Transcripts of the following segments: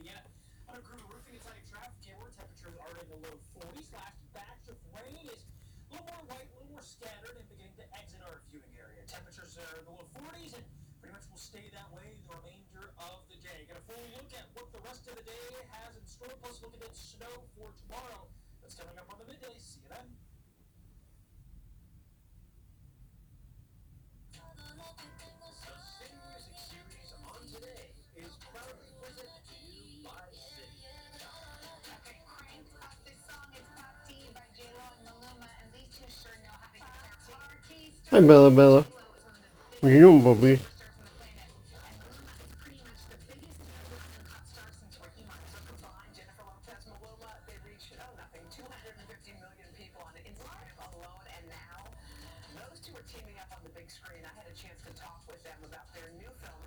Underground roofing and siding traffic camera temperatures are in the low 40s. Last batch of rain is a little more white, a little more scattered, and beginning to exit our viewing area. Temperatures are in the low 40s and pretty much will stay that way the remainder of the day. Get a full look at what the rest of the day has in store, plus look at snow for tomorrow. That's coming up on the midday. See you then. Alone, and now those two are teaming up on the big screen. I had a chance to talk with them about their new film.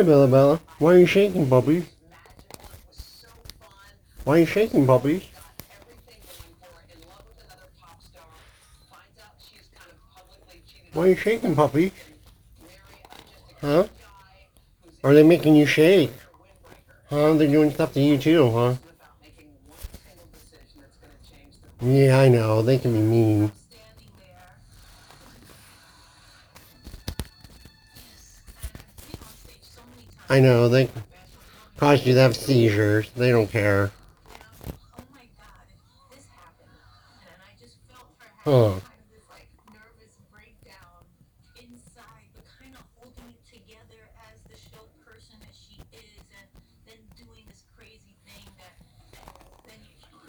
Hi, Bella Bella. Why are you shaking, fun. Why are you shaking, cheating Why are you shaking, puppy? Huh? Are they making you shake? Huh? They're doing stuff to you too, huh? Yeah, I know. They can be mean. standing there. I know. They cause you to have seizures. They don't care. Oh my God, this happened, and I just felt her Huh. having kind of this like nervous breakdown inside, but kind of holding it together as the show person that she is, and then doing this crazy thing that know, they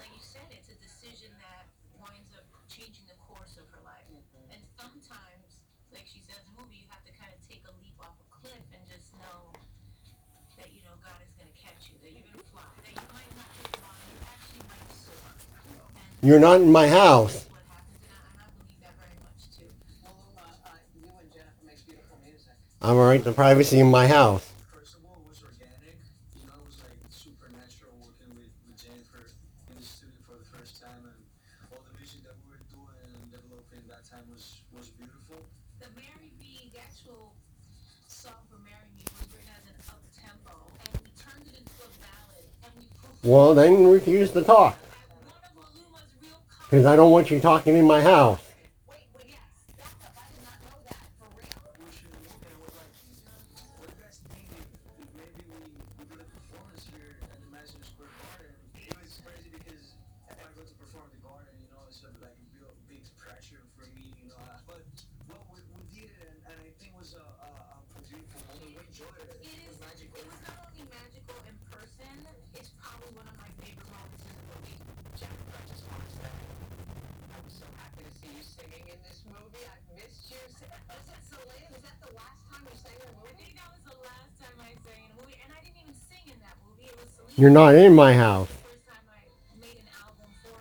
like you said, it's a decision that winds up changing the course of her life. And sometimes, like she says in the movie, you have you and Jennifer make beautiful music. I'm alright. The privacy in my house. First of all, it was organic. You know, it was like supernatural working with, with Jennifer in and we Well, then refuse to talk. Because I don't want you talking in my house. In this movie. I've missed you. Was it Selena? Is that the last time you sang in a movie? I think that was the last time I sang in a movie, and I didn't even sing in that movie. It was Selena. You're not in my house. The first time I made an album for